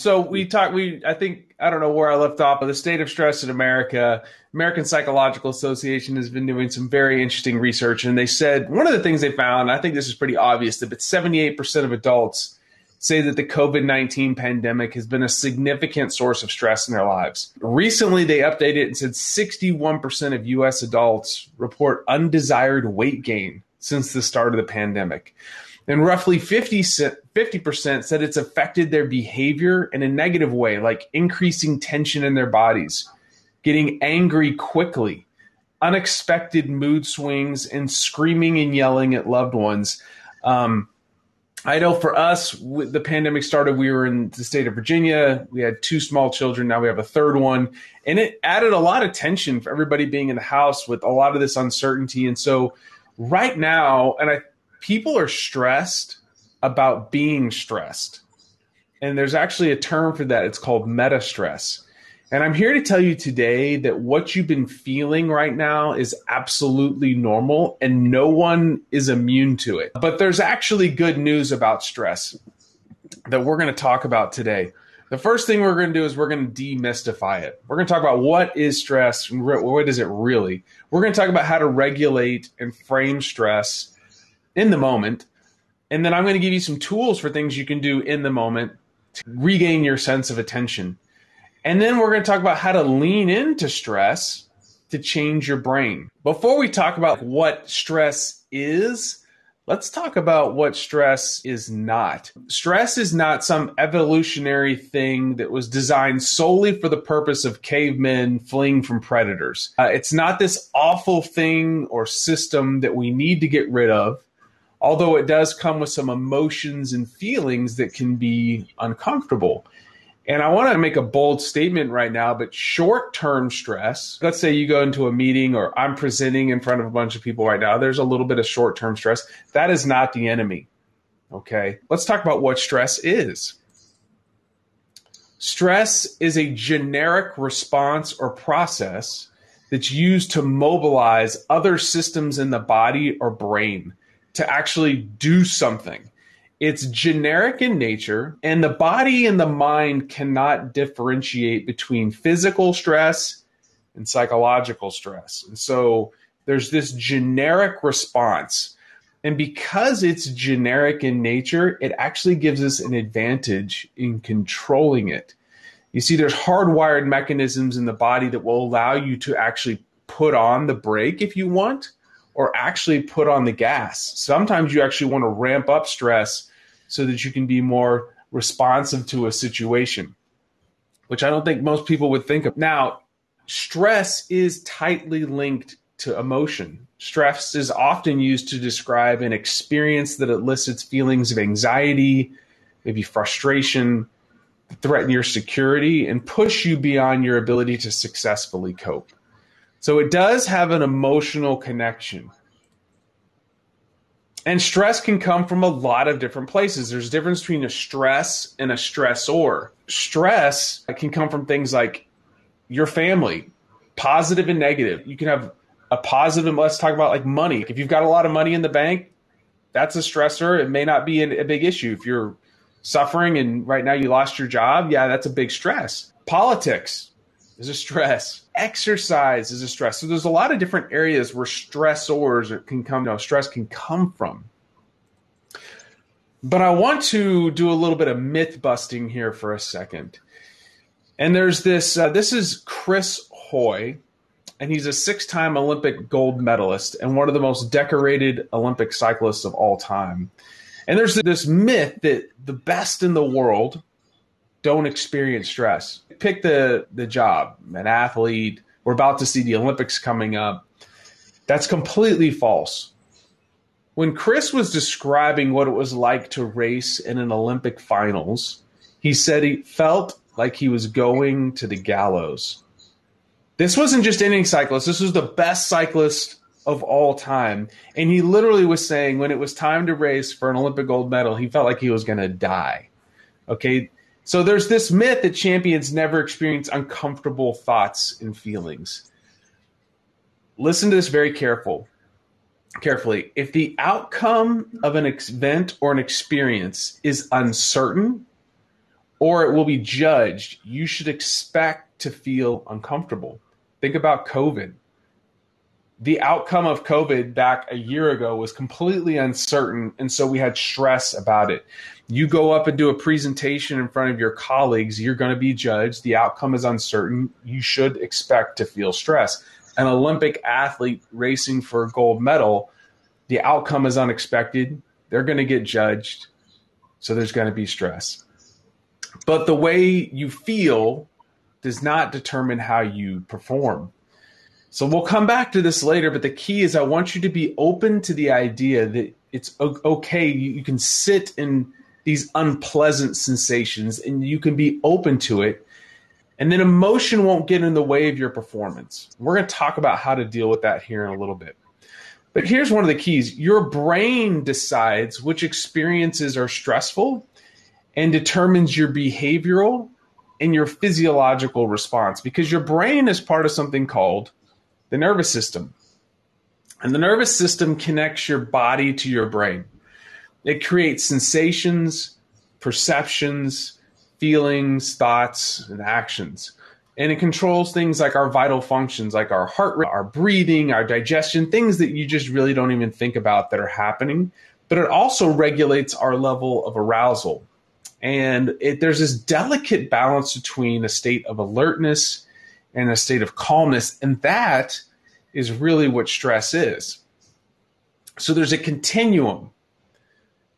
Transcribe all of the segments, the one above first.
So we talked. We I think I don't know where I left off, but the state of stress in America. American Psychological Association has been doing some very interesting research, and they said one of the things they found. I think this is pretty obvious that but seventy eight percent of adults say that the COVID 19 pandemic has been a significant source of stress in their lives. Recently, they updated it and said 61% of US adults report undesired weight gain since the start of the pandemic. And roughly 50, 50% said it's affected their behavior in a negative way, like increasing tension in their bodies, getting angry quickly, unexpected mood swings, and screaming and yelling at loved ones. Um, I know for us, the pandemic started, we were in the state of Virginia. We had two small children. Now we have a third one. And it added a lot of tension for everybody being in the house with a lot of this uncertainty. And so, right now, and I, people are stressed about being stressed. And there's actually a term for that. It's called meta stress. And I'm here to tell you today that what you've been feeling right now is absolutely normal and no one is immune to it. But there's actually good news about stress that we're going to talk about today. The first thing we're going to do is we're going to demystify it. We're going to talk about what is stress and what is it really. We're going to talk about how to regulate and frame stress in the moment. And then I'm going to give you some tools for things you can do in the moment to regain your sense of attention. And then we're going to talk about how to lean into stress to change your brain. Before we talk about what stress is, let's talk about what stress is not. Stress is not some evolutionary thing that was designed solely for the purpose of cavemen fleeing from predators. Uh, it's not this awful thing or system that we need to get rid of. Although it does come with some emotions and feelings that can be uncomfortable. And I want to make a bold statement right now, but short term stress, let's say you go into a meeting or I'm presenting in front of a bunch of people right now, there's a little bit of short term stress. That is not the enemy. Okay. Let's talk about what stress is. Stress is a generic response or process that's used to mobilize other systems in the body or brain to actually do something. It's generic in nature, and the body and the mind cannot differentiate between physical stress and psychological stress. And so there's this generic response. And because it's generic in nature, it actually gives us an advantage in controlling it. You see, there's hardwired mechanisms in the body that will allow you to actually put on the brake if you want, or actually put on the gas. Sometimes you actually want to ramp up stress so that you can be more responsive to a situation, which I don't think most people would think of. Now, stress is tightly linked to emotion. Stress is often used to describe an experience that elicits feelings of anxiety, maybe frustration, threaten your security, and push you beyond your ability to successfully cope. So it does have an emotional connection. And stress can come from a lot of different places. There's a difference between a stress and a stressor. Stress can come from things like your family, positive and negative. You can have a positive, and let's talk about like money. If you've got a lot of money in the bank, that's a stressor. It may not be a big issue. If you're suffering and right now you lost your job, yeah, that's a big stress. Politics is a stress exercise is a stress. So there's a lot of different areas where stressors can come, you know, stress can come from. But I want to do a little bit of myth busting here for a second. And there's this, uh, this is Chris Hoy, and he's a six time Olympic gold medalist and one of the most decorated Olympic cyclists of all time. And there's this myth that the best in the world don't experience stress. Pick the the job, an athlete. We're about to see the Olympics coming up. That's completely false. When Chris was describing what it was like to race in an Olympic finals, he said he felt like he was going to the gallows. This wasn't just any cyclist, this was the best cyclist of all time. And he literally was saying when it was time to race for an Olympic gold medal, he felt like he was going to die. Okay. So there's this myth that champions never experience uncomfortable thoughts and feelings. Listen to this very careful, carefully. If the outcome of an event or an experience is uncertain or it will be judged. You should expect to feel uncomfortable. Think about COVID. The outcome of COVID back a year ago was completely uncertain, and so we had stress about it. You go up and do a presentation in front of your colleagues, you're going to be judged. The outcome is uncertain. You should expect to feel stress. An Olympic athlete racing for a gold medal, the outcome is unexpected. They're going to get judged. So there's going to be stress. But the way you feel does not determine how you perform. So we'll come back to this later, but the key is I want you to be open to the idea that it's okay. You can sit in these unpleasant sensations and you can be open to it. And then emotion won't get in the way of your performance. We're going to talk about how to deal with that here in a little bit. But here's one of the keys your brain decides which experiences are stressful and determines your behavioral and your physiological response because your brain is part of something called the nervous system. And the nervous system connects your body to your brain. It creates sensations, perceptions, feelings, thoughts, and actions and it controls things like our vital functions like our heart rate our breathing our digestion things that you just really don't even think about that are happening but it also regulates our level of arousal and it, there's this delicate balance between a state of alertness and a state of calmness and that is really what stress is so there's a continuum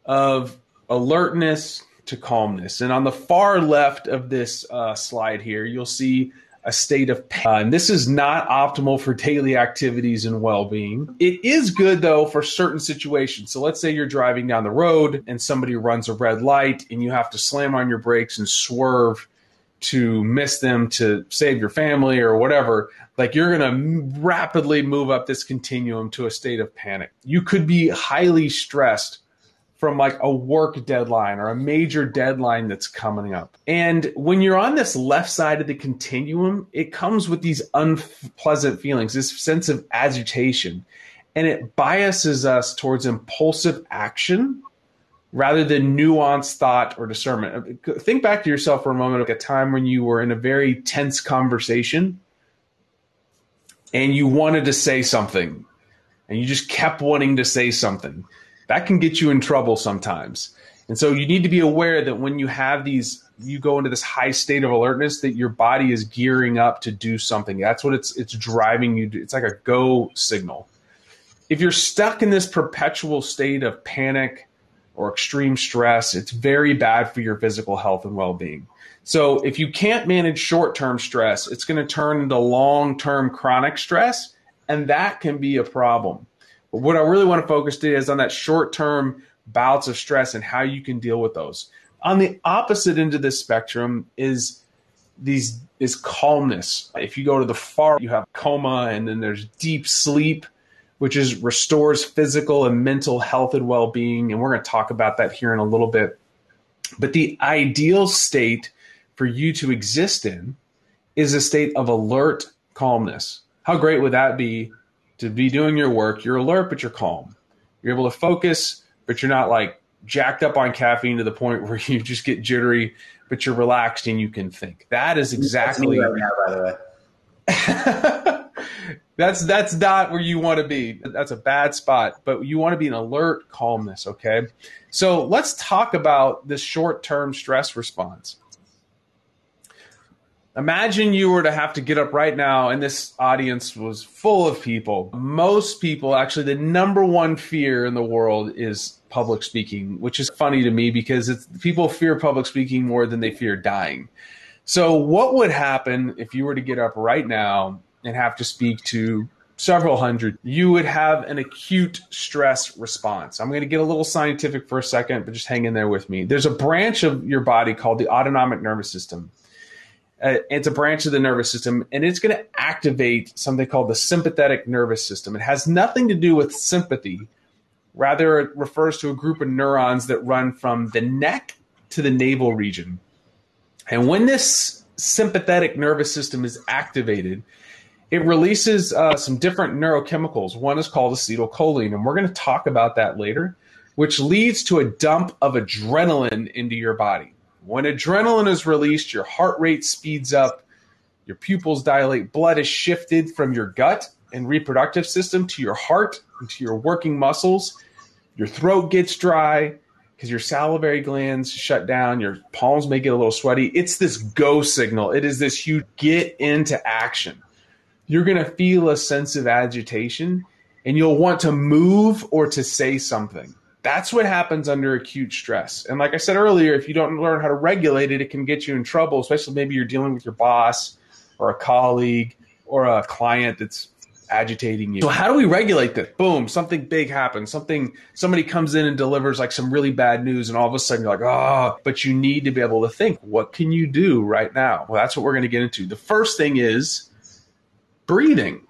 of alertness to calmness. And on the far left of this uh, slide here, you'll see a state of pain. Uh, and this is not optimal for daily activities and well being. It is good, though, for certain situations. So let's say you're driving down the road and somebody runs a red light and you have to slam on your brakes and swerve to miss them to save your family or whatever. Like you're going to rapidly move up this continuum to a state of panic. You could be highly stressed from like a work deadline or a major deadline that's coming up. And when you're on this left side of the continuum, it comes with these unpleasant feelings, this sense of agitation, and it biases us towards impulsive action rather than nuanced thought or discernment. Think back to yourself for a moment, like a time when you were in a very tense conversation and you wanted to say something and you just kept wanting to say something that can get you in trouble sometimes. And so you need to be aware that when you have these, you go into this high state of alertness, that your body is gearing up to do something. That's what it's it's driving you. To, it's like a go signal. If you're stuck in this perpetual state of panic or extreme stress, it's very bad for your physical health and well-being. So if you can't manage short-term stress, it's going to turn into long-term chronic stress, and that can be a problem. But what I really want to focus today is on that short term bouts of stress and how you can deal with those. On the opposite end of this spectrum is these is calmness. If you go to the far, you have coma, and then there's deep sleep, which is restores physical and mental health and well being. And we're going to talk about that here in a little bit. But the ideal state for you to exist in is a state of alert calmness. How great would that be to be doing your work. You're alert, but you're calm. You're able to focus, but you're not like jacked up on caffeine to the point where you just get jittery, but you're relaxed and you can think. That is exactly that's right now, by the way. that's that's not where you want to be. That's a bad spot, but you want to be in alert calmness, okay? So, let's talk about this short-term stress response. Imagine you were to have to get up right now, and this audience was full of people. Most people, actually, the number one fear in the world is public speaking, which is funny to me because it's, people fear public speaking more than they fear dying. So, what would happen if you were to get up right now and have to speak to several hundred? You would have an acute stress response. I'm going to get a little scientific for a second, but just hang in there with me. There's a branch of your body called the autonomic nervous system uh, it's a branch of the nervous system, and it's going to activate something called the sympathetic nervous system. It has nothing to do with sympathy. Rather, it refers to a group of neurons that run from the neck to the navel region. And when this sympathetic nervous system is activated, it releases uh, some different neurochemicals. One is called acetylcholine, and we're going to talk about that later, which leads to a dump of adrenaline into your body. When adrenaline is released, your heart rate speeds up, your pupils dilate, blood is shifted from your gut and reproductive system to your heart and to your working muscles. Your throat gets dry because your salivary glands shut down, your palms may get a little sweaty. It's this go signal. It is this huge get into action. You're going to feel a sense of agitation and you'll want to move or to say something. That's what happens under acute stress. And like I said earlier, if you don't learn how to regulate it, it can get you in trouble, especially maybe you're dealing with your boss or a colleague or a client that's agitating you. So how do we regulate this? Boom, something big happens. Something somebody comes in and delivers like some really bad news and all of a sudden you're like, "Oh, but you need to be able to think, what can you do right now?" Well, that's what we're going to get into. The first thing is breathing.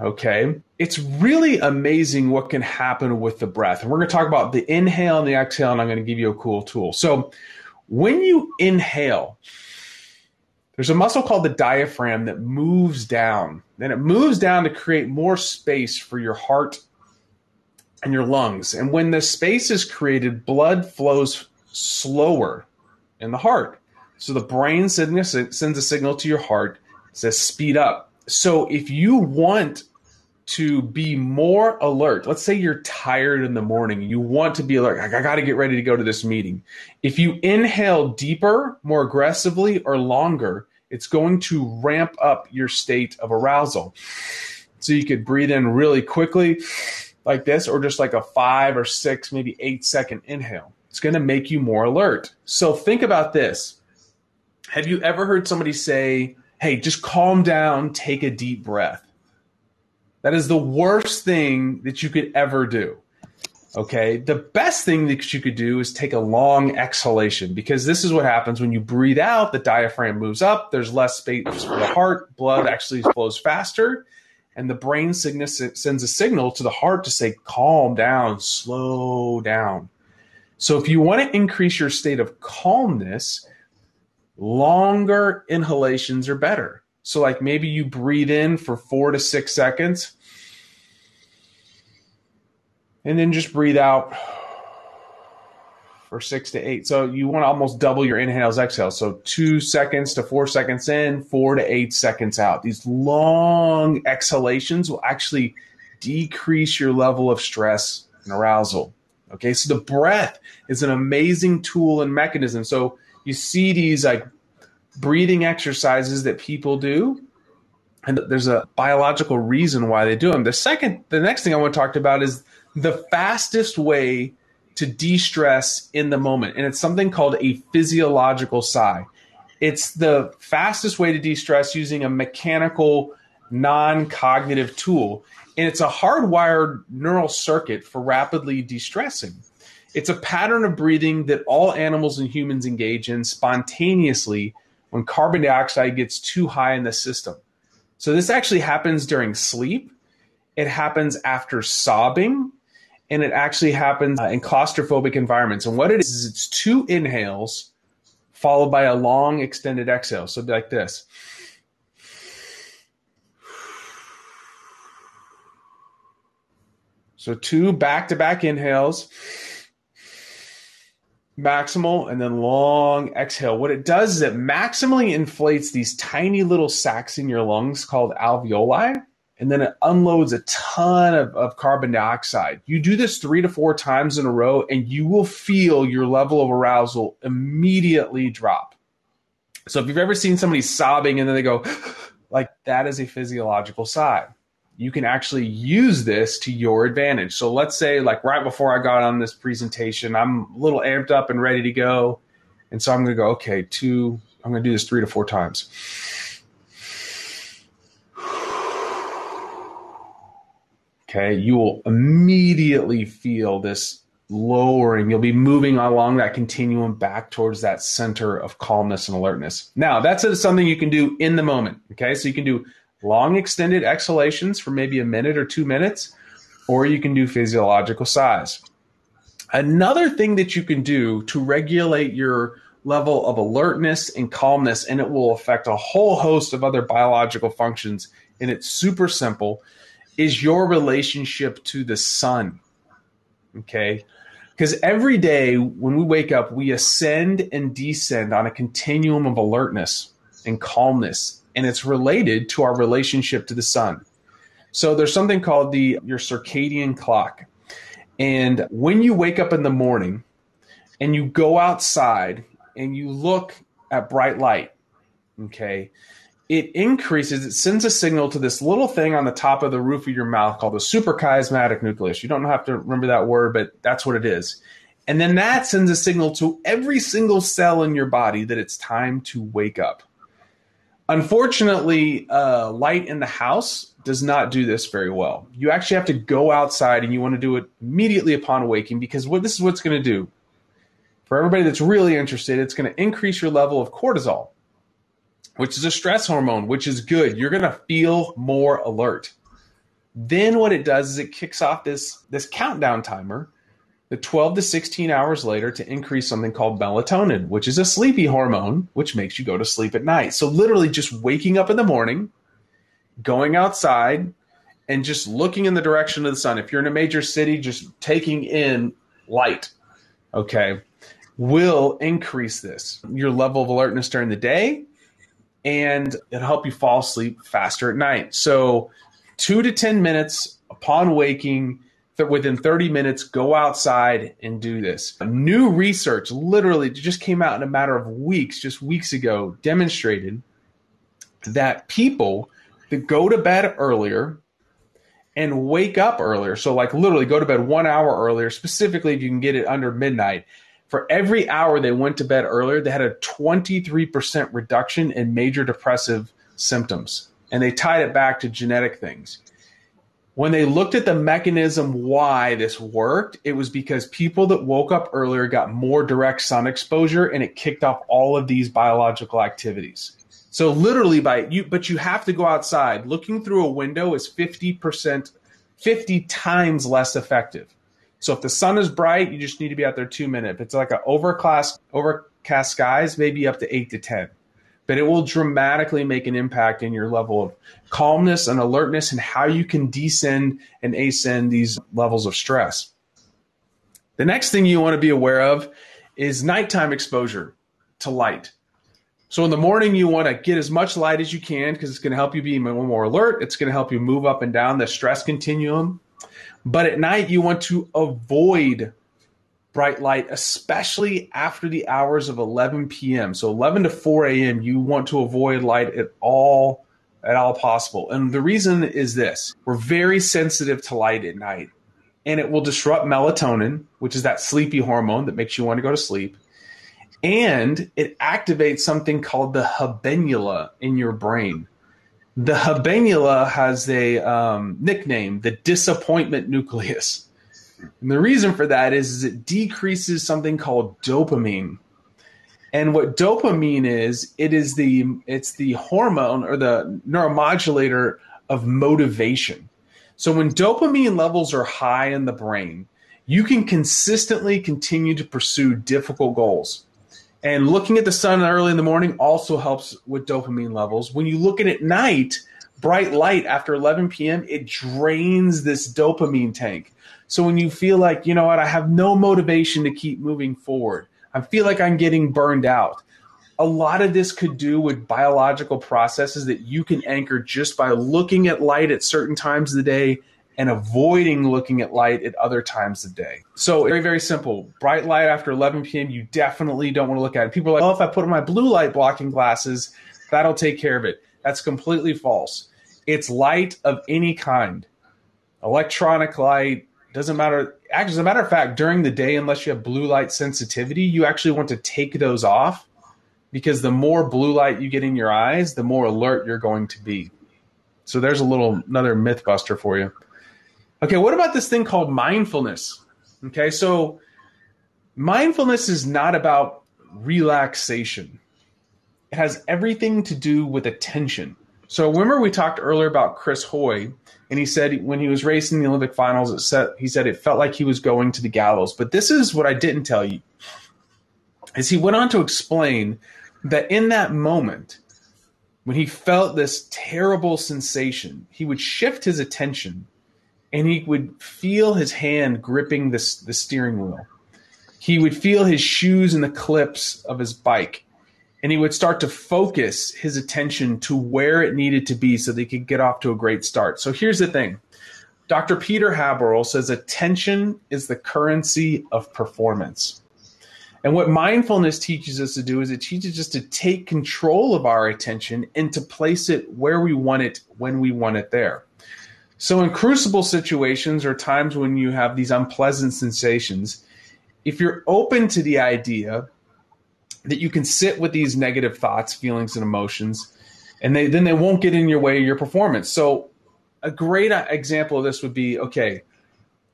Okay. It's really amazing what can happen with the breath. And we're going to talk about the inhale and the exhale, and I'm going to give you a cool tool. So, when you inhale, there's a muscle called the diaphragm that moves down. and it moves down to create more space for your heart and your lungs. And when the space is created, blood flows slower in the heart. So the brain sends a signal to your heart, says speed up. So if you want to be more alert, let's say you're tired in the morning, you want to be alert, I got to get ready to go to this meeting. If you inhale deeper, more aggressively, or longer, it's going to ramp up your state of arousal. So you could breathe in really quickly, like this, or just like a five or six, maybe eight second inhale. It's going to make you more alert. So think about this. Have you ever heard somebody say, hey, just calm down, take a deep breath. That is the worst thing that you could ever do. Okay. The best thing that you could do is take a long exhalation because this is what happens when you breathe out, the diaphragm moves up, there's less space for the heart, blood actually flows faster, and the brain sends a signal to the heart to say, calm down, slow down. So if you want to increase your state of calmness, longer inhalations are better. So, like maybe you breathe in for four to six seconds and then just breathe out for six to eight. So, you want to almost double your inhales, exhales. So, two seconds to four seconds in, four to eight seconds out. These long exhalations will actually decrease your level of stress and arousal. Okay, so the breath is an amazing tool and mechanism. So, you see these like breathing exercises that people do and there's a biological reason why they do them the second the next thing i want to talk about is the fastest way to de-stress in the moment and it's something called a physiological sigh. It's the fastest way to de-stress using a mechanical non-cognitive tool and it's a hardwired neural circuit for rapidly de-stressing it's a pattern of breathing that all animals and humans engage in spontaneously when carbon dioxide gets too high in the system. So this actually happens during sleep. It happens after sobbing, and it actually happens uh, in claustrophobic environments. And what it is is it's two inhales followed by a long extended exhale. So like this. So two back-to-back inhales maximal and then long exhale. What it does is it maximally inflates these tiny little sacs in your lungs called alveoli, and then it unloads a ton of, of carbon dioxide. You do this three to four times in a row, and you will feel your level of arousal immediately drop. So if you've ever seen somebody sobbing and then they go, like that is a physiological sigh you can actually use this to your advantage. So let's say, like right before I got on this presentation, I'm a little amped up and ready to go. And so I'm going to go, okay, two, I'm going to do this three to four times. Okay, you will immediately feel this lowering. You'll be moving along that continuum back towards that center of calmness and alertness. Now, that's something you can do in the moment. Okay, so you can do long extended exhalations for maybe a minute or two minutes, or you can do physiological sighs. Another thing that you can do to regulate your level of alertness and calmness, and it will affect a whole host of other biological functions, and it's super simple, is your relationship to the sun. Okay. Because every day when we wake up, we ascend and descend on a continuum of alertness and calmness, and it's related to our relationship to the sun. So there's something called the your circadian clock. And when you wake up in the morning and you go outside and you look at bright light, okay, it increases, it sends a signal to this little thing on the top of the roof of your mouth called the suprachiasmatic nucleus. You don't have to remember that word, but that's what it is. And then that sends a signal to every single cell in your body that it's time to wake up. Unfortunately, uh, light in the house does not do this very well. You actually have to go outside and you want to do it immediately upon waking because what this is what's going to do. For everybody that's really interested, it's going to increase your level of cortisol which is a stress hormone, which is good. You're going to feel more alert. Then what it does is it kicks off this this countdown timer, 12 to 16 hours later to increase something called melatonin, which is a sleepy hormone, which makes you go to sleep at night. So literally just waking up in the morning, going outside and just looking in the direction of the sun. If you're in a major city, just taking in light, okay, will increase this. Your level of alertness during the day and it'll help you fall asleep faster at night. So, two to 10 minutes upon waking, within 30 minutes, go outside and do this. New research literally just came out in a matter of weeks, just weeks ago, demonstrated that people that go to bed earlier and wake up earlier, so like literally go to bed one hour earlier, specifically if you can get it under midnight, for every hour they went to bed earlier, they had a 23% reduction in major depressive symptoms. And they tied it back to genetic things. When they looked at the mechanism why this worked, it was because people that woke up earlier got more direct sun exposure and it kicked off all of these biological activities. So literally by you but you have to go outside. Looking through a window is 50% 50 times less effective. So if the sun is bright, you just need to be out there two minutes. If it's like an overcast, overcast skies, maybe up to eight to 10. But it will dramatically make an impact in your level of calmness and alertness and how you can descend and ascend these levels of stress. The next thing you want to be aware of is nighttime exposure to light. So in the morning, you want to get as much light as you can because it's going to help you be more alert. It's going to help you move up and down the stress continuum. But at night, you want to avoid bright light, especially after the hours of 11 p.m. So 11 to 4 a.m., you want to avoid light at all at all possible. And the reason is this: we're very sensitive to light at night, and it will disrupt melatonin, which is that sleepy hormone that makes you want to go to sleep. And it activates something called the habenula in your brain. The habenula has a um, nickname, the disappointment nucleus. And the reason for that is, is it decreases something called dopamine. And what dopamine is, it is the it's the hormone or the neuromodulator of motivation. So when dopamine levels are high in the brain, you can consistently continue to pursue difficult goals. And looking at the sun early in the morning also helps with dopamine levels. When you look at it at night, bright light after 11 p.m., it drains this dopamine tank. So when you feel like, you know what, I have no motivation to keep moving forward, I feel like I'm getting burned out. A lot of this could do with biological processes that you can anchor just by looking at light at certain times of the day and avoiding looking at light at other times of day. So very, very simple. Bright light after 11 p.m., you definitely don't want to look at it. People are like, oh, if I put on my blue light blocking glasses, that'll take care of it. That's completely false. It's light of any kind. Electronic light, doesn't matter. Actually, as a matter of fact, during the day, unless you have blue light sensitivity, you actually want to take those off because the more blue light you get in your eyes, the more alert you're going to be. So there's a little another myth buster for you. Okay, what about this thing called mindfulness? Okay, so mindfulness is not about relaxation. It has everything to do with attention. So remember we talked earlier about Chris Hoy, and he said when he was racing the Olympic finals, it he said it felt like he was going to the gallows. But this is what I didn't tell you, is he went on to explain that in that moment, when he felt this terrible sensation, he would shift his attention and he would feel his hand gripping this the steering wheel. he would feel his shoes in the clips of his bike and he would start to focus his attention to where it needed to be so he could get off to a great start. So here's the thing Dr. Peter Haberl says attention is the currency of performance. And what mindfulness teaches us to do is it teaches us to take control of our attention and to place it where we want it when we want it there. So, in crucible situations or times when you have these unpleasant sensations, if you're open to the idea that you can sit with these negative thoughts, feelings, and emotions, and they, then they won't get in your way of your performance. So, a great uh, example of this would be okay,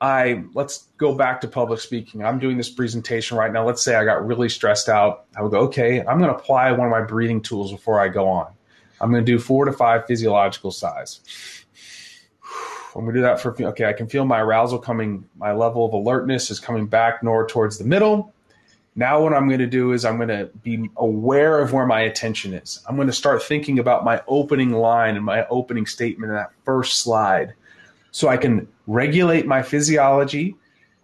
I let's go back to public speaking. I'm doing this presentation right now. Let's say I got really stressed out. I would go, okay, I'm going to apply one of my breathing tools before I go on. I'm going to do four to five physiological sighs. I'm going to do that for, a few. okay, I can feel my arousal coming, my level of alertness is coming back more towards the middle. Now, what I'm going to do is I'm going to be aware of where my attention is. I'm going to start thinking about my opening line and my opening statement in that first slide so I can regulate my physiology.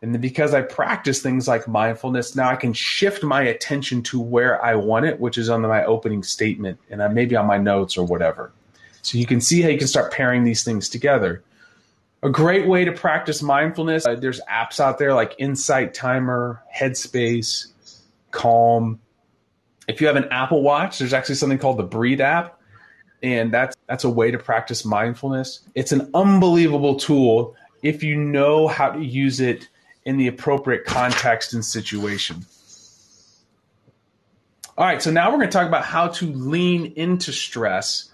And because I practice things like mindfulness, now I can shift my attention to where I want it, which is on my opening statement and maybe on my notes or whatever. So you can see how you can start pairing these things together. A great way to practice mindfulness, uh, there's apps out there like Insight Timer, Headspace, Calm. If you have an Apple Watch, there's actually something called the Breathe app, and that's that's a way to practice mindfulness. It's an unbelievable tool if you know how to use it in the appropriate context and situation. All right, so now we're going to talk about how to lean into stress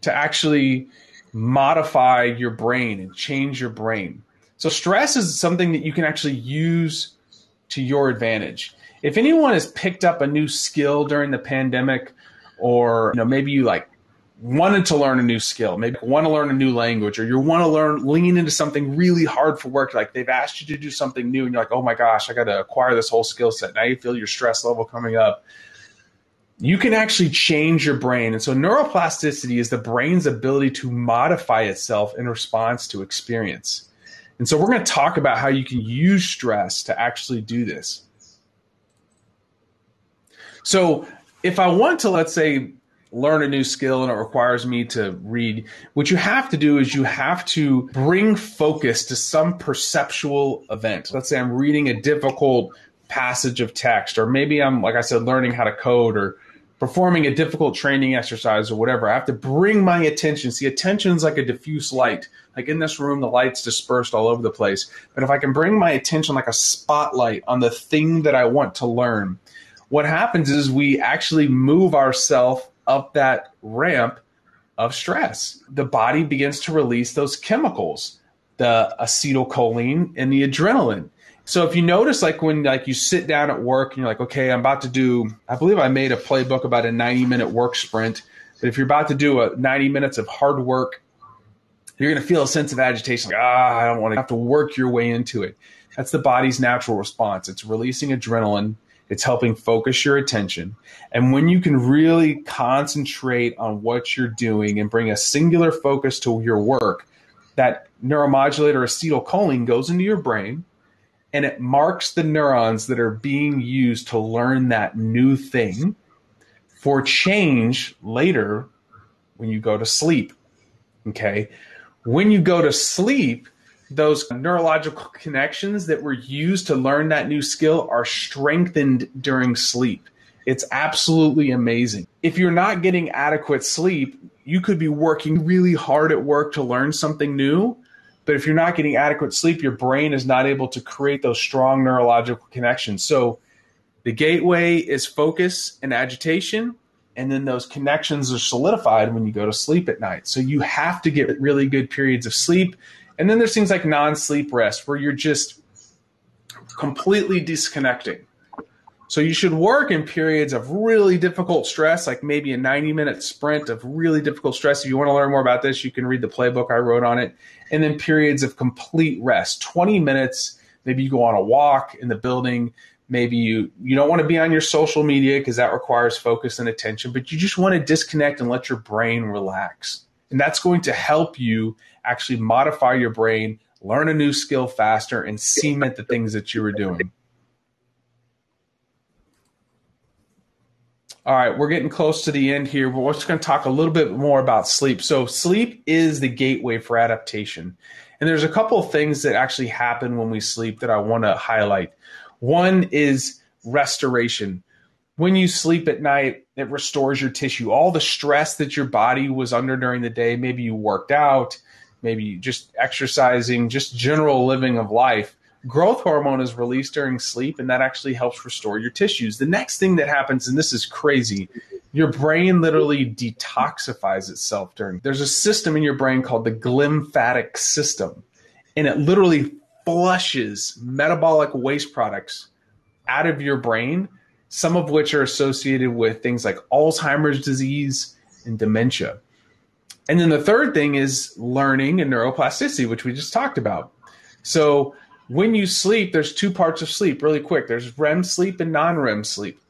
to actually modify your brain and change your brain. So stress is something that you can actually use to your advantage. If anyone has picked up a new skill during the pandemic or you know maybe you like wanted to learn a new skill, maybe want to learn a new language or you want to learn lean into something really hard for work like they've asked you to do something new and you're like, "Oh my gosh, I got to acquire this whole skill set." Now you feel your stress level coming up you can actually change your brain. And so neuroplasticity is the brain's ability to modify itself in response to experience. And so we're going to talk about how you can use stress to actually do this. So if I want to, let's say, learn a new skill and it requires me to read, what you have to do is you have to bring focus to some perceptual event. Let's say I'm reading a difficult passage of text, or maybe I'm, like I said, learning how to code or performing a difficult training exercise or whatever. I have to bring my attention. See, attention is like a diffuse light. Like in this room, the light's dispersed all over the place. But if I can bring my attention like a spotlight on the thing that I want to learn, what happens is we actually move ourselves up that ramp of stress. The body begins to release those chemicals, the acetylcholine and the adrenaline. So if you notice, like when like you sit down at work and you're like, okay, I'm about to do. I believe I made a playbook about a 90 minute work sprint. But if you're about to do a 90 minutes of hard work, you're going to feel a sense of agitation. Like, ah, I don't want to have to work your way into it. That's the body's natural response. It's releasing adrenaline. It's helping focus your attention. And when you can really concentrate on what you're doing and bring a singular focus to your work, that neuromodulator acetylcholine goes into your brain and it marks the neurons that are being used to learn that new thing for change later when you go to sleep. Okay. When you go to sleep, those neurological connections that were used to learn that new skill are strengthened during sleep. It's absolutely amazing. If you're not getting adequate sleep, you could be working really hard at work to learn something new but if you're not getting adequate sleep, your brain is not able to create those strong neurological connections. So the gateway is focus and agitation. And then those connections are solidified when you go to sleep at night. So you have to get really good periods of sleep. And then there's things like non sleep rest where you're just completely disconnecting. So you should work in periods of really difficult stress, like maybe a 90 minute sprint of really difficult stress. If you want to learn more about this, you can read the playbook I wrote on it. And then periods of complete rest, 20 minutes. Maybe you go on a walk in the building. Maybe you, you don't want to be on your social media because that requires focus and attention, but you just want to disconnect and let your brain relax. And that's going to help you actually modify your brain, learn a new skill faster, and cement the things that you were doing. All right, we're getting close to the end here, but we're just going to talk a little bit more about sleep. So, sleep is the gateway for adaptation. And there's a couple of things that actually happen when we sleep that I want to highlight. One is restoration. When you sleep at night, it restores your tissue. All the stress that your body was under during the day, maybe you worked out, maybe just exercising, just general living of life, growth hormone is released during sleep and that actually helps restore your tissues. The next thing that happens, and this is crazy, your brain literally detoxifies itself during. There's a system in your brain called the glymphatic system, and it literally flushes metabolic waste products out of your brain, some of which are associated with things like Alzheimer's disease and dementia. And then the third thing is learning and neuroplasticity, which we just talked about. So when you sleep, there's two parts of sleep really quick. There's REM sleep and non-REM sleep.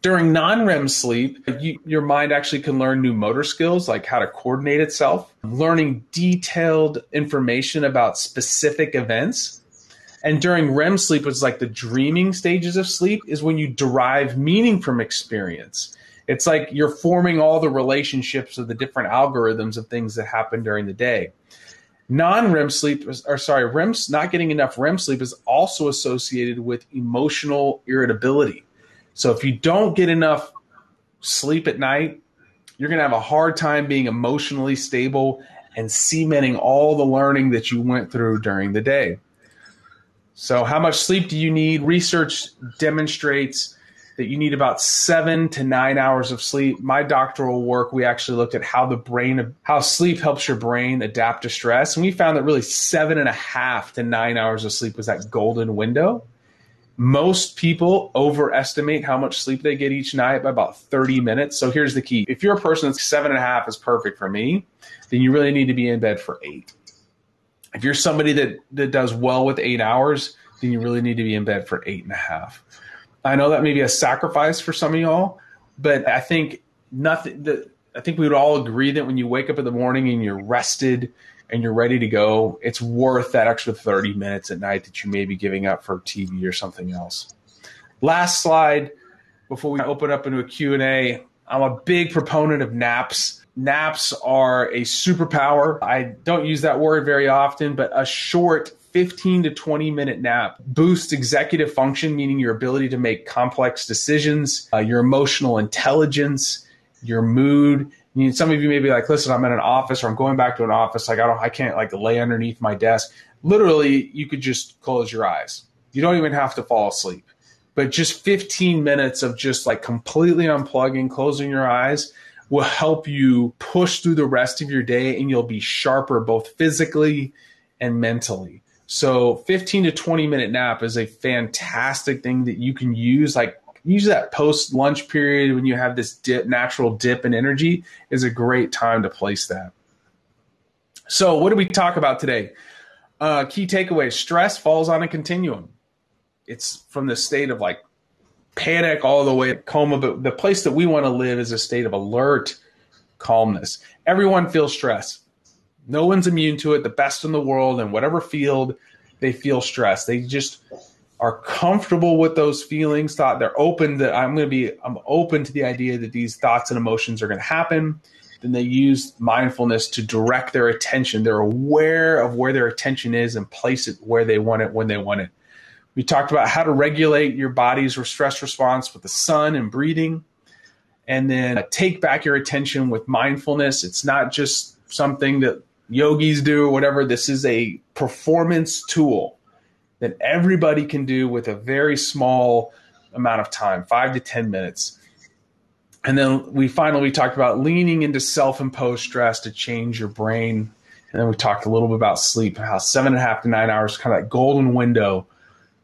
During non-REM sleep, you, your mind actually can learn new motor skills like how to coordinate itself, learning detailed information about specific events. And during REM sleep, it's like the dreaming stages of sleep is when you derive meaning from experience. It's like you're forming all the relationships of the different algorithms of things that happen during the day. Non-REM sleep, or sorry, REM, not getting enough REM sleep is also associated with emotional irritability. So if you don't get enough sleep at night, you're going to have a hard time being emotionally stable and cementing all the learning that you went through during the day. So, how much sleep do you need? Research demonstrates that you need about seven to nine hours of sleep. My doctoral work, we actually looked at how the brain, how sleep helps your brain adapt to stress. And we found that really seven and a half to nine hours of sleep was that golden window. Most people overestimate how much sleep they get each night by about 30 minutes. So here's the key. If you're a person that's seven and a half is perfect for me, then you really need to be in bed for eight. If you're somebody that, that does well with eight hours, then you really need to be in bed for eight and a half. I know that may be a sacrifice for some of y'all, but I think nothing that I think we would all agree that when you wake up in the morning and you're rested and you're ready to go, it's worth that extra 30 minutes at night that you may be giving up for TV or something else. Last slide before we open up into a Q&A. I'm a big proponent of naps. Naps are a superpower. I don't use that word very often, but a short 15 to 20 minute nap boosts executive function, meaning your ability to make complex decisions, uh, your emotional intelligence, your mood. I mean, some of you may be like, listen, I'm in an office or I'm going back to an office. Like, I don't, I can't like lay underneath my desk. Literally, you could just close your eyes. You don't even have to fall asleep. But just 15 minutes of just like completely unplugging, closing your eyes will help you push through the rest of your day and you'll be sharper both physically and mentally. So 15 to 20 minute nap is a fantastic thing that you can use. Like use that post lunch period when you have this dip, natural dip in energy is a great time to place that. So what did we talk about today? Uh, key takeaway: stress falls on a continuum. It's from the state of like panic all the way to coma, but the place that we want to live is a state of alert calmness. Everyone feels stress. No one's immune to it. The best in the world in whatever field, they feel stress. They just are comfortable with those feelings. Thought they're open that I'm going to be. I'm open to the idea that these thoughts and emotions are going to happen. Then they use mindfulness to direct their attention. They're aware of where their attention is and place it where they want it when they want it. We talked about how to regulate your body's stress response with the sun and breathing, and then uh, take back your attention with mindfulness. It's not just something that yogis do, or whatever. This is a performance tool that everybody can do with a very small amount of time, five to 10 minutes. And then we finally talked about leaning into self-imposed stress to change your brain. And then we talked a little bit about sleep, how seven and a half to nine hours, kind of that golden window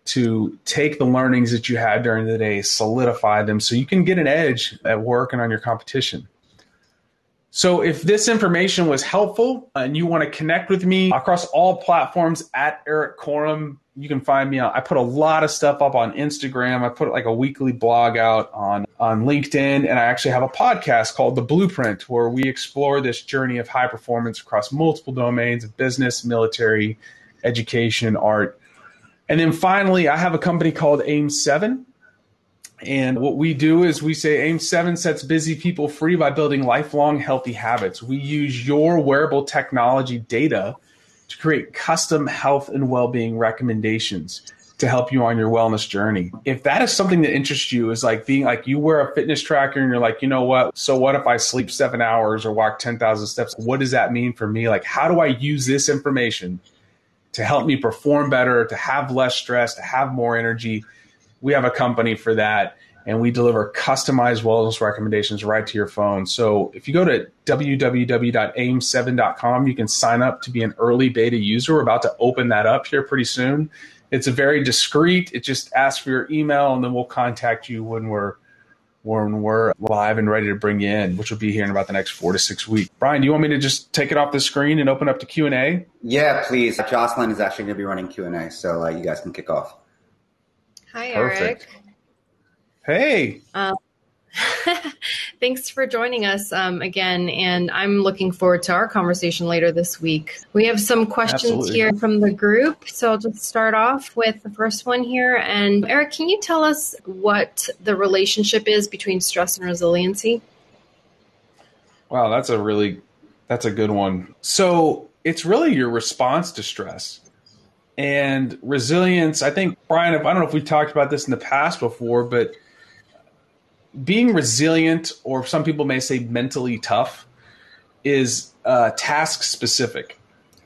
to take the learnings that you had during the day, solidify them so you can get an edge at work and on your competition. So if this information was helpful and you want to connect with me across all platforms at Erik Korem, you can find me on, I put a lot of stuff up on Instagram. I put like a weekly blog out on, on LinkedIn. And I actually have a podcast called The Blueprint where we explore this journey of high performance across multiple domains of business, military, education, art. And then finally, I have a company called AIM 7 And what we do is we say AIM 7 sets busy people free by building lifelong healthy habits. We use your wearable technology data to create custom health and well being recommendations to help you on your wellness journey. If that is something that interests you, is like being like you wear a fitness tracker and you're like, you know what? So what if I sleep seven hours or walk 10,000 steps? What does that mean for me? Like, how do I use this information to help me perform better, to have less stress, to have more energy? We have a company for that and we deliver customized wellness recommendations right to your phone. So if you go to www.aim7.com, you can sign up to be an early beta user. We're about to open that up here pretty soon. It's a very discreet. It just asks for your email, and then we'll contact you when we're when we're live and ready to bring you in, which will be here in about the next four to six weeks. Brian, do you want me to just take it off the screen and open up to Q and A? Yeah, please. Jocelyn is actually going to be running Q and A, so uh, you guys can kick off. Hi, Perfect. Erik. Hey. Um, thanks for joining us um, again. And I'm looking forward to our conversation later this week. We have some questions Absolutely. here from the group. So I'll just start off with the first one here. And Erik, can you tell us what the relationship is between stress and resiliency? Wow, that's a really that's a good one. So it's really your response to stress. And resilience, I think, Brian, I don't know if we've talked about this in the past before, but being resilient, or some people may say mentally tough, is uh, task specific.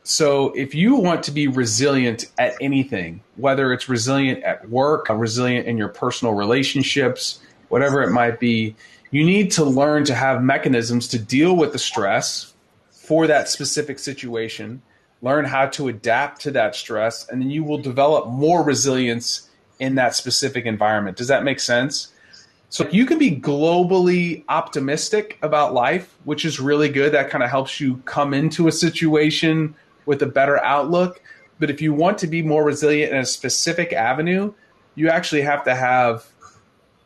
So if you want to be resilient at anything, whether it's resilient at work, resilient in your personal relationships, whatever it might be, you need to learn to have mechanisms to deal with the stress for that specific situation, learn how to adapt to that stress, and then you will develop more resilience in that specific environment. Does that make sense? So you can be globally optimistic about life, which is really good. That kind of helps you come into a situation with a better outlook. But if you want to be more resilient in a specific avenue, you actually have to have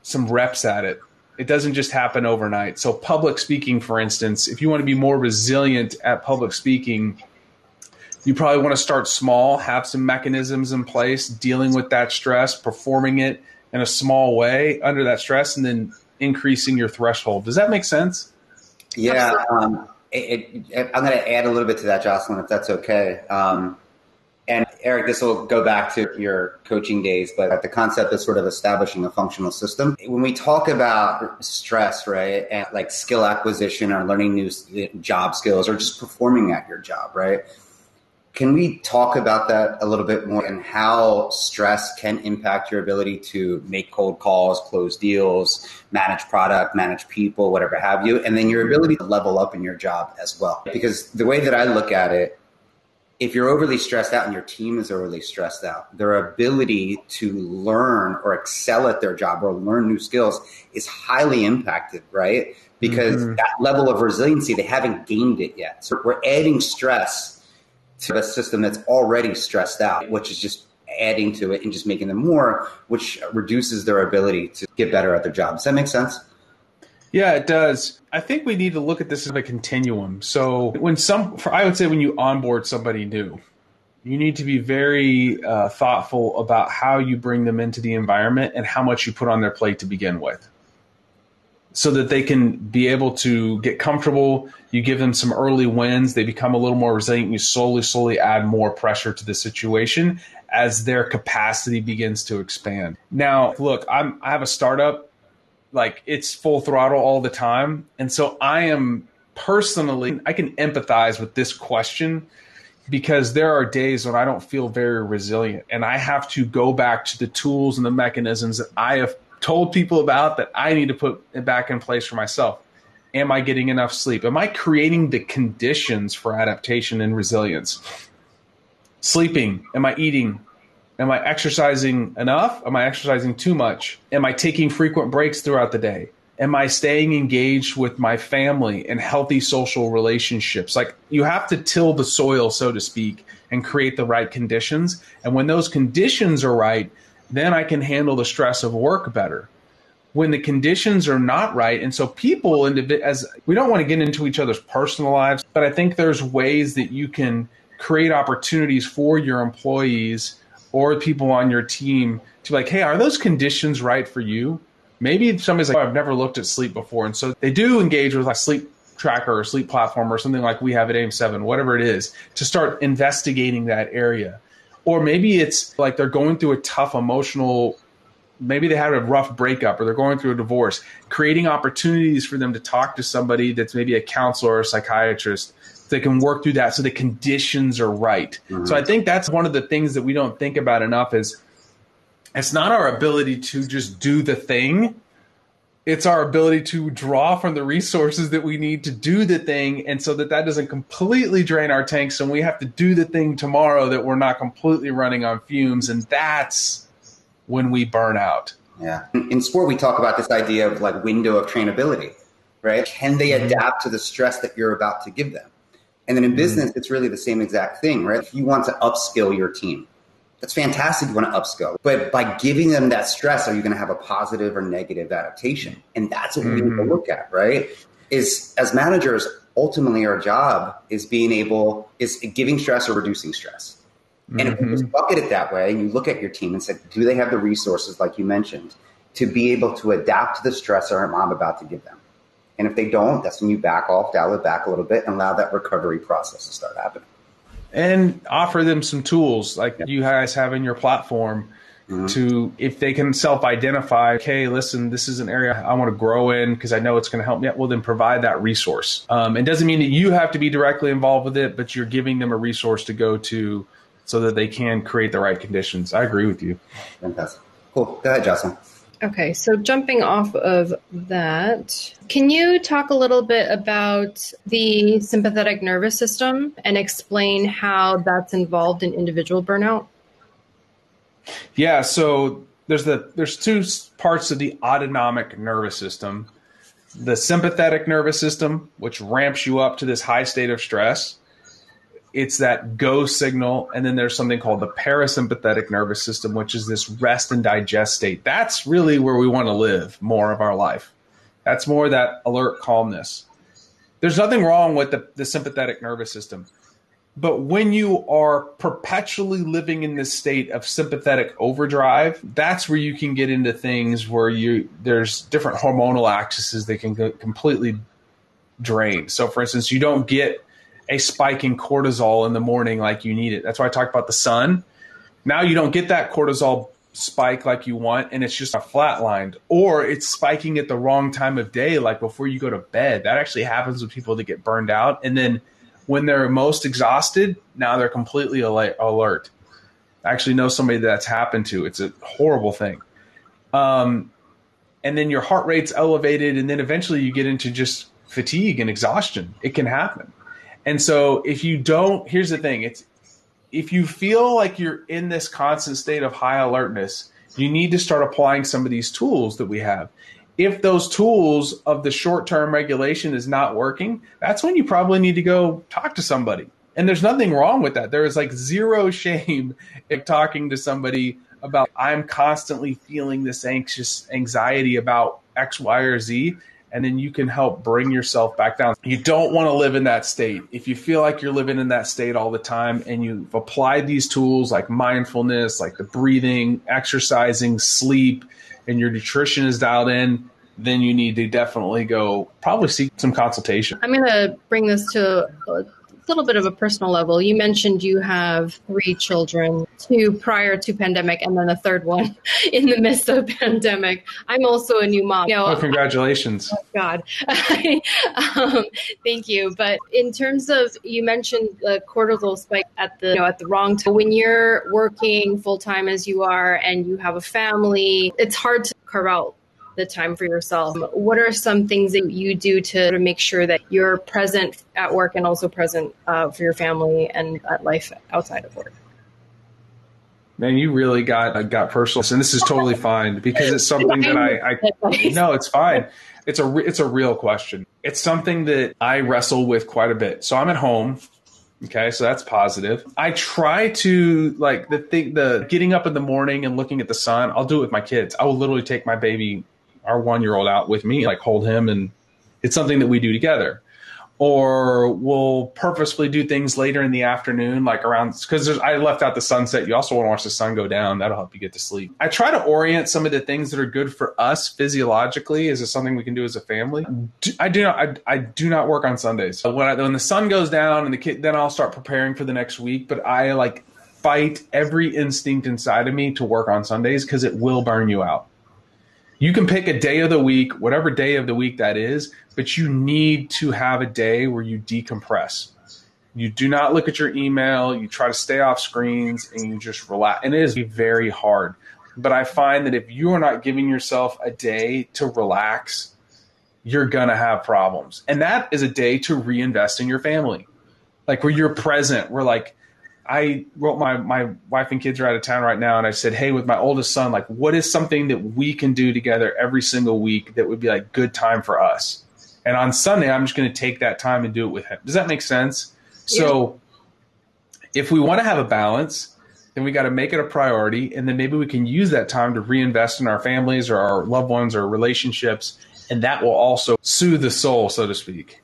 some reps at it. It doesn't just happen overnight. So, public speaking, for instance, if you want to be more resilient at public speaking, you probably want to start small, have some mechanisms in place, dealing with that stress, performing it in a small way under that stress and then increasing your threshold. Does that make sense? Yeah. Um, it, it, I'm going to add a little bit to that, Jocelyn, if that's okay. Um, and Erik, this will go back to your coaching days, but the concept is sort of establishing a functional system. When we talk about stress, right, and like skill acquisition or learning new job skills or just performing at your job, right? Can we talk about that a little bit more and how stress can impact your ability to make cold calls, close deals, manage product, manage people, whatever have you, and then your ability to level up in your job as well? Because the way that I look at it, if you're overly stressed out and your team is overly stressed out, their ability to learn or excel at their job or learn new skills is highly impacted, right? Because mm-hmm. that level of resiliency, they haven't gained it yet. So we're adding stress to a system that's already stressed out, which is just adding to it and just making them more, which reduces their ability to get better at their job. Does that make sense? Yeah, it does. I think we need to look at this as a continuum. So when some, I would say when you onboard somebody new, you need to be very uh, thoughtful about how you bring them into the environment and how much you put on their plate to begin with so that they can be able to get comfortable. You give them some early wins, they become a little more resilient. You slowly, slowly add more pressure to the situation as their capacity begins to expand. Now, look, I'm I have a startup, like it's full throttle all the time, and so I am personally I can empathize with this question because there are days when I don't feel very resilient and I have to go back to the tools and the mechanisms that I have told people about that I need to put it back in place for myself. Am I getting enough sleep? Am I creating the conditions for adaptation and resilience? Sleeping. Am I eating? Am I exercising enough? Am I exercising too much? Am I taking frequent breaks throughout the day? Am I staying engaged with my family and healthy social relationships? Like you have to till the soil, so to speak, and create the right conditions. And when those conditions are right, then I can handle the stress of work better. When the conditions are not right, and so people, as we don't want to get into each other's personal lives, but I think there's ways that you can create opportunities for your employees or people on your team to be like, hey, are those conditions right for you? maybe somebody's like, oh, I've never looked at sleep before. And so they do engage with like sleep tracker or sleep platform or something like we have at AIM7, whatever it is, to start investigating that area. Or maybe it's like they're going through a tough emotional maybe they had a rough breakup or they're going through a divorce, creating opportunities for them to talk to somebody that's maybe a counselor or a psychiatrist they can work through that so the conditions are right. Mm-hmm. So I think that's one of the things that we don't think about enough is it's not our ability to just do the thing. It's our ability to draw from the resources that we need to do the thing, and so that that doesn't completely drain our tanks, and we have to do the thing tomorrow that we're not completely running on fumes, and that's when we burn out. Yeah, in sport we talk about this idea of like window of trainability, right? Can they mm-hmm. adapt to the stress that you're about to give them? And then in mm-hmm. business, it's really the same exact thing, right? If you want to upskill your team, that's fantastic. You want to upskill, but by giving them that stress, are you going to have a positive or negative adaptation? And that's what mm-hmm. we need to mm-hmm. look at, right? Is as managers, ultimately our job is being able is giving stress or reducing stress. And mm-hmm. if you just bucket it that way, and you look at your team and say, do they have the resources, like you mentioned, to be able to adapt to the stressor I'm about to give them? And if they don't, that's when you back off, dial it back a little bit, and allow that recovery process to start happening. And offer them some tools like yeah. you guys have in your platform mm-hmm. to, if they can self identify, okay, listen, this is an area I want to grow in because I know it's going to help me. out Well, then provide that resource. Um, it doesn't mean that you have to be directly involved with it, but you're giving them a resource to go to so that they can create the right conditions. I agree with you. Fantastic. Cool. Go ahead, Jocelyn. Okay, so jumping off of that, can you talk a little bit about the sympathetic nervous system and explain how that's involved in individual burnout? Yeah, so there's the there's two parts of the autonomic nervous system. The sympathetic nervous system, which ramps you up to this high state of stress, it's that go signal. And then there's something called the parasympathetic nervous system, which is this rest and digest state. That's really where we want to live more of our life. That's more that alert calmness. There's nothing wrong with the, the sympathetic nervous system. But when you are perpetually living in this state of sympathetic overdrive, that's where you can get into things where you there's different hormonal axes that can completely drain. So, for instance, you don't get a spike in cortisol in the morning like you need it. That's why I talked about the sun. Now you don't get that cortisol spike like you want and it's just a flatlined or it's spiking at the wrong time of day like before you go to bed. That actually happens with people that get burned out and then when they're most exhausted now they're completely alert. I actually know somebody that's happened to. It's a horrible thing. Um, and then your heart rate's elevated and then eventually you get into just fatigue and exhaustion. It can happen and so if you don't, here's the thing, it's if you feel like you're in this constant state of high alertness, you need to start applying some of these tools that we have. If those tools of the short-term regulation is not working, that's when you probably need to go talk to somebody. And there's nothing wrong with that. There is like zero shame in talking to somebody about I'm constantly feeling this anxious anxiety about X, Y, or Z and then you can help bring yourself back down. You don't want to live in that state. If you feel like you're living in that state all the time and you've applied these tools like mindfulness, like the breathing, exercising, sleep, and your nutrition is dialed in, then you need to definitely go probably seek some consultation. I'm going to bring this to little bit of a personal level, you mentioned you have three children, two prior to pandemic, and then a third one in the midst of pandemic. I'm also a new mom. You know, oh, congratulations! Oh God, um, thank you. But in terms of, you mentioned the cortisol spike at the you know, at the wrong time. When you're working full time as you are, and you have a family, it's hard to carve out the time for yourself. What are some things that you do to make sure that you're present at work and also present uh, for your family and at life outside of work? Man, you really got uh, got personal, and this is totally fine because it's something that I, I no, it's fine. It's a it's a real question. It's something that I wrestle with quite a bit. So I'm at home. Okay, so that's positive. I try to like the thing, the getting up in the morning and looking at the sun. I'll do it with my kids. I will literally take my baby our one year old out with me, like hold him, and it's something that we do together. or we'll purposefully do things later in the afternoon, like around because I left out the sunset. You also want to watch the sun go down. That'll help you get to sleep. I try to orient some of the things that are good for us physiologically. Is this something we can do as a family? I do not. I, I do not work on Sundays. When I, when the sun goes down and the kid, then I'll start preparing for the next week. But I like fight every instinct inside of me to work on Sundays because it will burn you out. You can pick a day of the week, whatever day of the week that is, but you need to have a day where you decompress. You do not look at your email, you try to stay off screens, and you just relax. And it is very hard. But I find that if you are not giving yourself a day to relax, you're going to have problems. And that is a day to reinvest in your family. Like where you're present, where like, I wrote my my wife and kids are out of town right now, and I said, "Hey, with my oldest son, like, what is something that we can do together every single week that would be like good time for us?" And on Sunday, I'm just going to take that time and do it with him. Does that make sense? Yeah. So, if we want to have a balance, then we got to make it a priority, and then maybe we can use that time to reinvest in our families or our loved ones or relationships, and that will also soothe the soul, so to speak.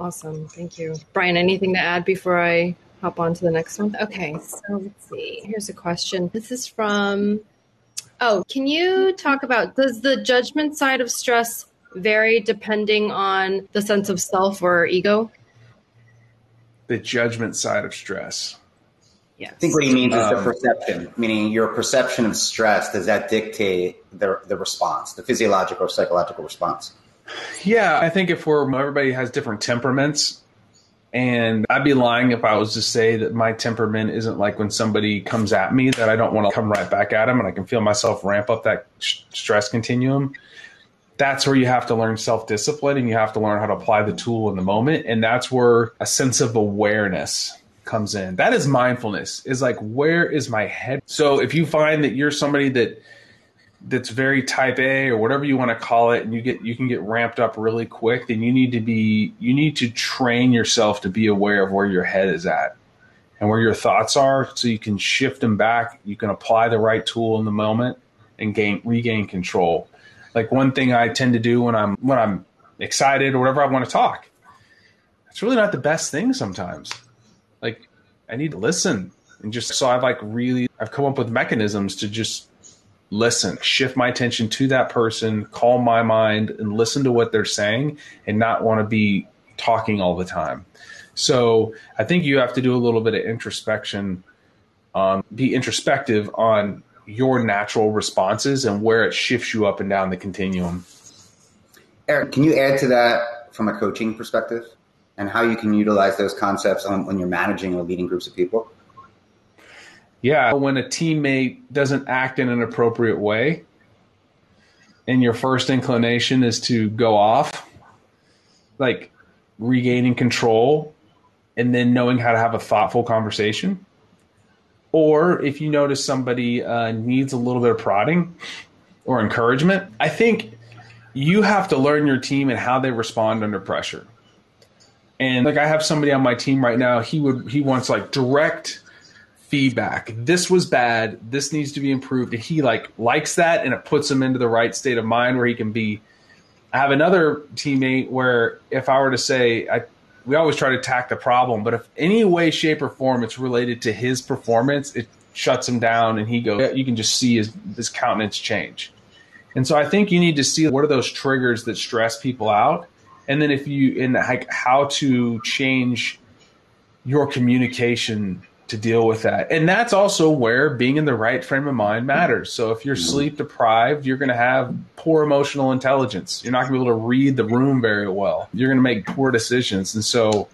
Awesome. Thank you. Brian, anything to add before I hop on to the next one? Okay. So let's see. Here's a question. This is from, oh, can you talk about does the judgment side of stress vary depending on the sense of self or ego? The judgment side of stress. Yes. I think what he means is the um, perception, meaning your perception of stress. Does that dictate the, the response, the physiological or psychological response? Yeah, I think if we're everybody has different temperaments, and I'd be lying if I was to say that my temperament isn't like when somebody comes at me that I don't want to come right back at them, and I can feel myself ramp up that stress continuum. That's where you have to learn self discipline and you have to learn how to apply the tool in the moment. And that's where a sense of awareness comes in. That is mindfulness, is like, where is my head? So if you find that you're somebody that that's very type A or whatever you want to call it, and you get you can get ramped up really quick, then you need to be you need to train yourself to be aware of where your head is at and where your thoughts are, so you can shift them back. You can apply the right tool in the moment and gain regain control. Like one thing I tend to do when I'm when I'm excited or whatever I want to talk, it's really not the best thing sometimes. Like I need to listen and just so I've like really I've come up with mechanisms to just listen, shift my attention to that person, calm my mind, and listen to what they're saying and not want to be talking all the time. So I think you have to do a little bit of introspection, um, be introspective on your natural responses and where it shifts you up and down the continuum. Erik, can you add to that from a coaching perspective and how you can utilize those concepts on, when you're managing or leading groups of people? Yeah, when a teammate doesn't act in an appropriate way, and your first inclination is to go off, like regaining control and then knowing how to have a thoughtful conversation. Or if you notice somebody uh, needs a little bit of prodding or encouragement, I think you have to learn your team and how they respond under pressure. And like I have somebody on my team right now, he would he wants like direct feedback. This was bad. This needs to be improved. And he like likes that, and it puts him into the right state of mind where he can be. I have another teammate where if I were to say, I we always try to attack the problem, but if any way, shape, or form it's related to his performance, it shuts him down, and he goes. You can just see his his countenance change. And so I think you need to see what are those triggers that stress people out, and then if you in like how to change your communication to deal with that. And that's also where being in the right frame of mind matters. So if you're mm-hmm. sleep deprived, you're going to have poor emotional intelligence. You're not going to be able to read the room very well. You're going to make poor decisions. And so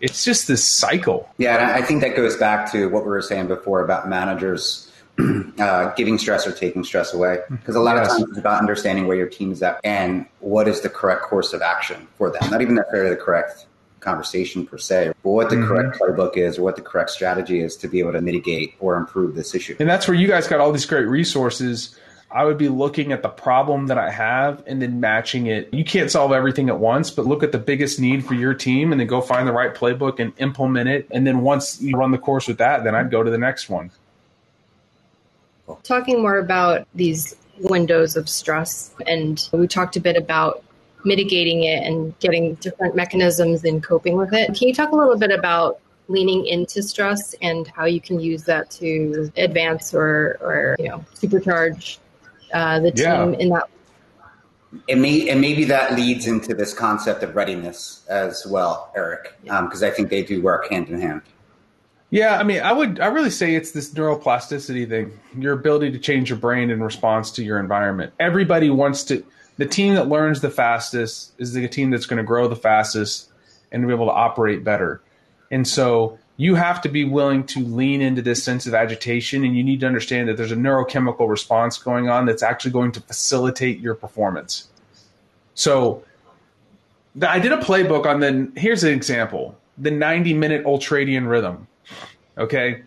it's just this cycle. Yeah, and I think that goes back to what we were saying before about managers uh, giving stress or taking stress away. Because a lot yes. of times it's about understanding where your team is at and what is the correct course of action for them. Not even necessarily the correct conversation per se, but what the mm-hmm. correct playbook is or what the correct strategy is to be able to mitigate or improve this issue. And that's where you guys got all these great resources. I would be looking at the problem that I have and then matching it. You can't solve everything at once, but look at the biggest need for your team and then go find the right playbook and implement it. And then once you run the course with that, then I'd go to the next one. Talking more about these windows of stress, and we talked a bit about mitigating it and getting different mechanisms in coping with it. Can you talk a little bit about leaning into stress and how you can use that to advance or, or you know, supercharge uh, the team yeah. in that and, may, and maybe that leads into this concept of readiness as well, Erik, because um, I think they do work hand in hand. Yeah, I mean, I would, I really say it's this neuroplasticity thing, your ability to change your brain in response to your environment. Everybody wants to, the team that learns the fastest is the team that's going to grow the fastest and be able to operate better. And so you have to be willing to lean into this sense of agitation and you need to understand that there's a neurochemical response going on that's actually going to facilitate your performance. So I did a playbook on the here's an example, the 90 minute ultradian rhythm. Okay?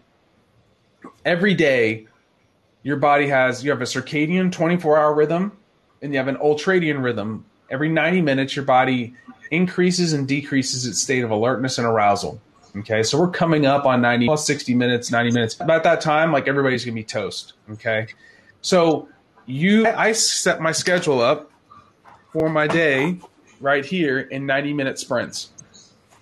Every day your body has you have a circadian 24 hour rhythm and you have an ultradian rhythm. Every 90 minutes your body increases and decreases its state of alertness and arousal. Okay, so we're coming up on 90 plus 60 minutes, 90 minutes. About that time, like everybody's gonna be toast. Okay, so you, I set my schedule up for my day right here in 90 minute sprints.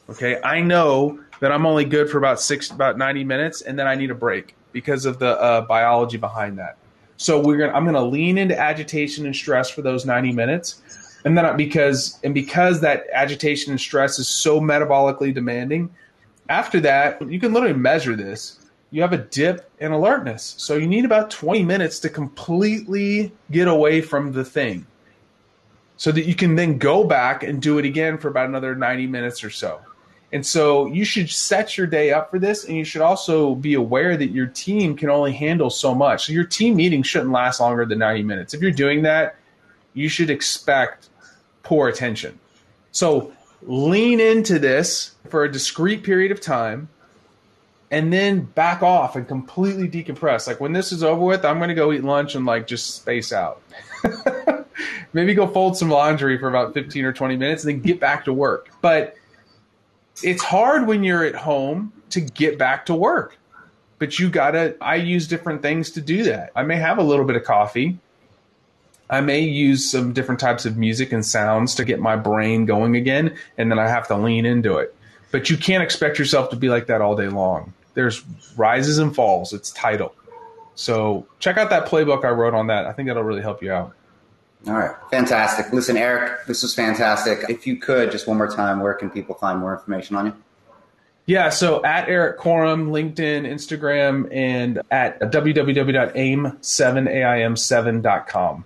Okay, I know that I'm only good for about six, about 90 minutes, and then I need a break because of the uh, biology behind that. So we're gonna, I'm gonna lean into agitation and stress for those 90 minutes, and then because and because that agitation and stress is so metabolically demanding, after that, you can literally measure this. You have a dip in alertness. So you need about 20 minutes to completely get away from the thing so that you can then go back and do it again for about another 90 minutes or so. And so you should set your day up for this, and you should also be aware that your team can only handle so much. So your team meeting shouldn't last longer than 90 minutes. If you're doing that, you should expect poor attention. So lean into this for a discrete period of time and then back off and completely decompress. Like when this is over with, I'm going to go eat lunch and like just space out. Maybe go fold some laundry for about 15 or 20 minutes and then get back to work. But it's hard when you're at home to get back to work. But you got to, I use different things to do that. I may have a little bit of coffee I may use some different types of music and sounds to get my brain going again, and then I have to lean into it. But you can't expect yourself to be like that all day long. There's rises and falls. It's tidal. So check out that playbook I wrote on that. I think that'll really help you out. All right. Fantastic. Listen, Erik, this was fantastic. If you could, just one more time, where can people find more information on you? Yeah, so at Erik Korem, LinkedIn, Instagram, and at www.aim7aim7.com.